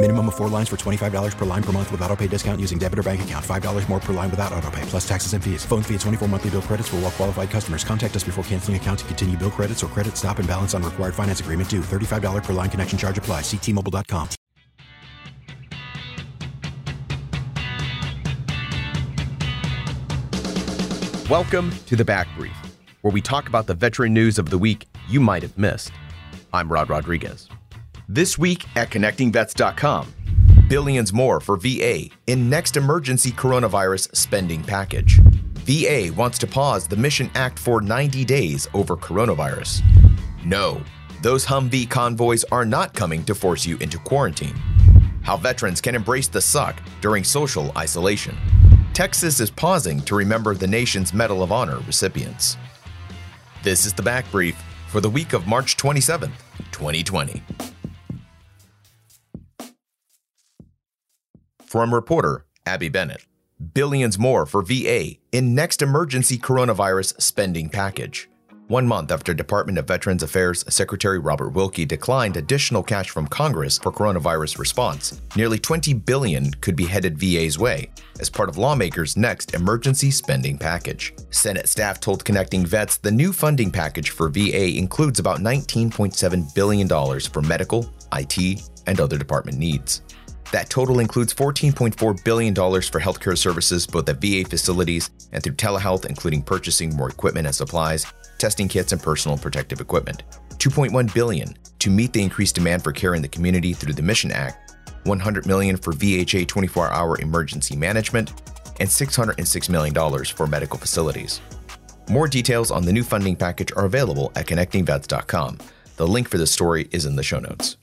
Minimum of four lines for $25 per line per month with auto pay discount using debit or bank account. $5 more per line without auto pay, plus taxes and fees. Phone fee at 24 monthly bill credits for all well qualified customers. Contact us before canceling account to continue bill credits or credit stop and balance on required finance agreement due. $35 per line connection charge apply. Ctmobile.com. Welcome to the Back Brief, where we talk about the veteran news of the week you might have missed. I'm Rod Rodriguez. This week at connectingvets.com, billions more for VA in next emergency coronavirus spending package. VA wants to pause the Mission Act for 90 days over coronavirus. No, those Humvee convoys are not coming to force you into quarantine. How veterans can embrace the suck during social isolation. Texas is pausing to remember the nation's Medal of Honor recipients. This is the back brief for the week of March 27th, 2020. From reporter Abby Bennett Billions more for VA in next emergency coronavirus spending package. One month after Department of Veterans Affairs Secretary Robert Wilkie declined additional cash from Congress for coronavirus response, nearly 20 billion could be headed VA's way as part of lawmakers' next emergency spending package. Senate staff told Connecting Vets the new funding package for VA includes about $19.7 billion for medical, IT, and other department needs. That total includes $14.4 billion for healthcare services, both at VA facilities and through telehealth, including purchasing more equipment and supplies, testing kits, and personal protective equipment. 2.1 billion to meet the increased demand for care in the community through the Mission Act, 100 million for VHA 24-hour emergency management, and $606 million for medical facilities. More details on the new funding package are available at connectingvets.com. The link for this story is in the show notes.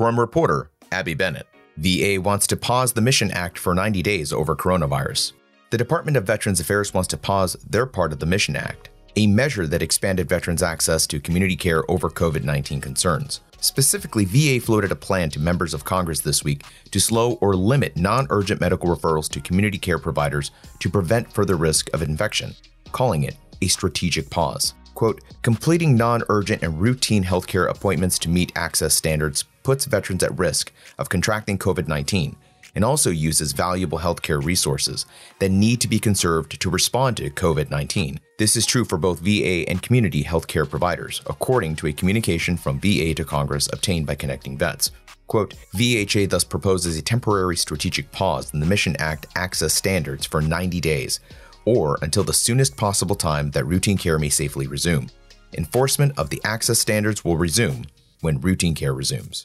From reporter Abby Bennett, VA wants to pause the Mission Act for 90 days over coronavirus. The Department of Veterans Affairs wants to pause their part of the Mission Act, a measure that expanded veterans' access to community care over COVID 19 concerns. Specifically, VA floated a plan to members of Congress this week to slow or limit non urgent medical referrals to community care providers to prevent further risk of infection, calling it a strategic pause. Quote, completing non urgent and routine healthcare appointments to meet access standards puts veterans at risk of contracting COVID 19 and also uses valuable healthcare resources that need to be conserved to respond to COVID 19. This is true for both VA and community healthcare providers, according to a communication from VA to Congress obtained by Connecting Vets. Quote, VHA thus proposes a temporary strategic pause in the Mission Act access standards for 90 days, or until the soonest possible time that routine care may safely resume. Enforcement of the access standards will resume when routine care resumes.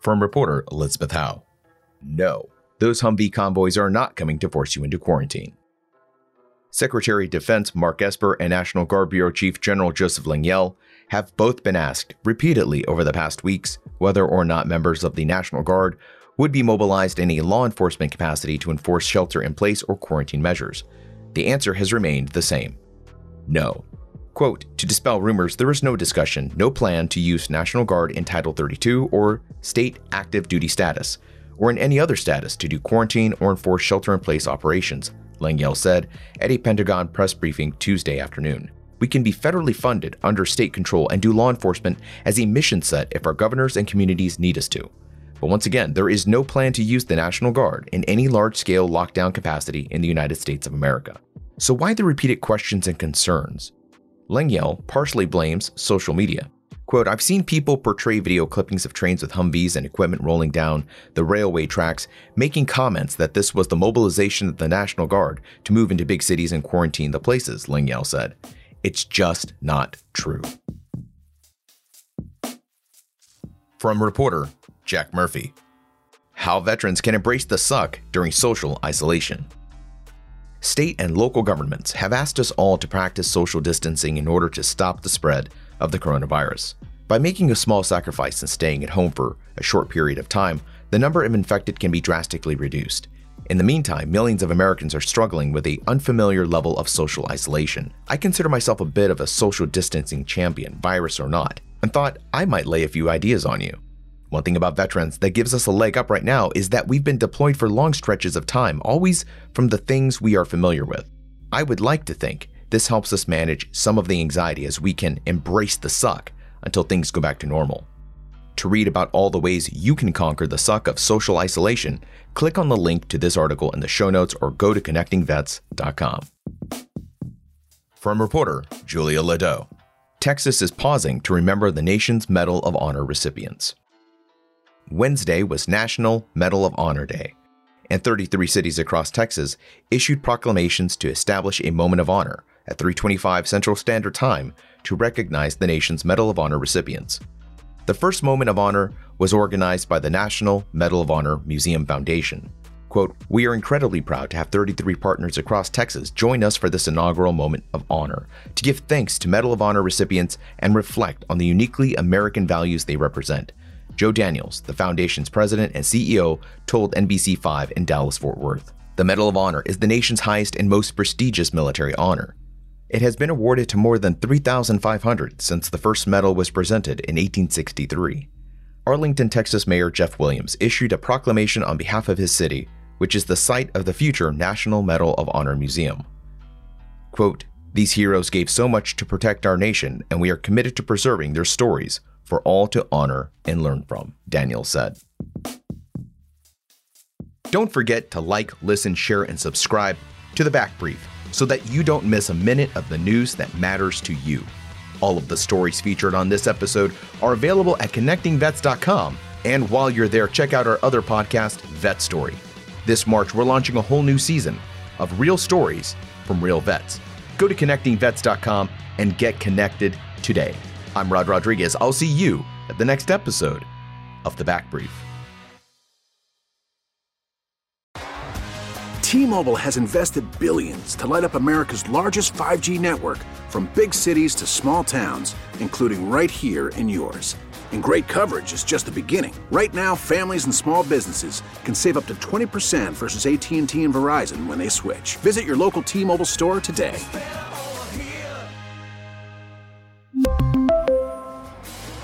From reporter Elizabeth Howe No, those Humvee convoys are not coming to force you into quarantine. Secretary of Defense Mark Esper and National Guard Bureau Chief General Joseph Lengyel have both been asked repeatedly over the past weeks whether or not members of the National Guard would be mobilized in a law enforcement capacity to enforce shelter in place or quarantine measures. The answer has remained the same no. Quote, to dispel rumors, there is no discussion, no plan to use National Guard in Title 32 or state active duty status, or in any other status to do quarantine or enforce shelter in place operations, Lengyel said at a Pentagon press briefing Tuesday afternoon. We can be federally funded under state control and do law enforcement as a mission set if our governors and communities need us to. But once again, there is no plan to use the National Guard in any large scale lockdown capacity in the United States of America. So, why the repeated questions and concerns? Lengyel partially blames social media. Quote, I've seen people portray video clippings of trains with Humvees and equipment rolling down the railway tracks, making comments that this was the mobilization of the National Guard to move into big cities and quarantine the places, Lengyel said. It's just not true. From reporter Jack Murphy How veterans can embrace the suck during social isolation. State and local governments have asked us all to practice social distancing in order to stop the spread of the coronavirus. By making a small sacrifice and staying at home for a short period of time, the number of infected can be drastically reduced. In the meantime, millions of Americans are struggling with a unfamiliar level of social isolation. I consider myself a bit of a social distancing champion, virus or not, and thought I might lay a few ideas on you. One thing about veterans that gives us a leg up right now is that we've been deployed for long stretches of time, always from the things we are familiar with. I would like to think this helps us manage some of the anxiety as we can embrace the suck until things go back to normal. To read about all the ways you can conquer the suck of social isolation, click on the link to this article in the show notes or go to connectingvets.com. From reporter Julia LeDoux Texas is pausing to remember the nation's Medal of Honor recipients. Wednesday was National Medal of Honor Day, and 33 cities across Texas issued proclamations to establish a moment of honor at 325 Central Standard Time to recognize the nation's Medal of Honor recipients. The first moment of honor was organized by the National Medal of Honor Museum Foundation. Quote, We are incredibly proud to have 33 partners across Texas join us for this inaugural moment of honor to give thanks to Medal of Honor recipients and reflect on the uniquely American values they represent. Joe Daniels, the foundation's president and CEO, told NBC5 in Dallas Fort Worth. The Medal of Honor is the nation's highest and most prestigious military honor. It has been awarded to more than 3,500 since the first medal was presented in 1863. Arlington, Texas Mayor Jeff Williams issued a proclamation on behalf of his city, which is the site of the future National Medal of Honor Museum. Quote, These heroes gave so much to protect our nation, and we are committed to preserving their stories for all to honor and learn from, Daniel said. Don't forget to like, listen, share, and subscribe to the Back Brief so that you don't miss a minute of the news that matters to you. All of the stories featured on this episode are available at connectingvets.com. And while you're there, check out our other podcast, Vet Story. This March, we're launching a whole new season of real stories from real vets. Go to connectingvets.com and get connected today. I'm Rod Rodriguez. I'll see you at the next episode of The Back Brief. T-Mobile has invested billions to light up America's largest 5G network from big cities to small towns, including right here in yours. And great coverage is just the beginning. Right now, families and small businesses can save up to 20% versus AT&T and Verizon when they switch. Visit your local T-Mobile store today.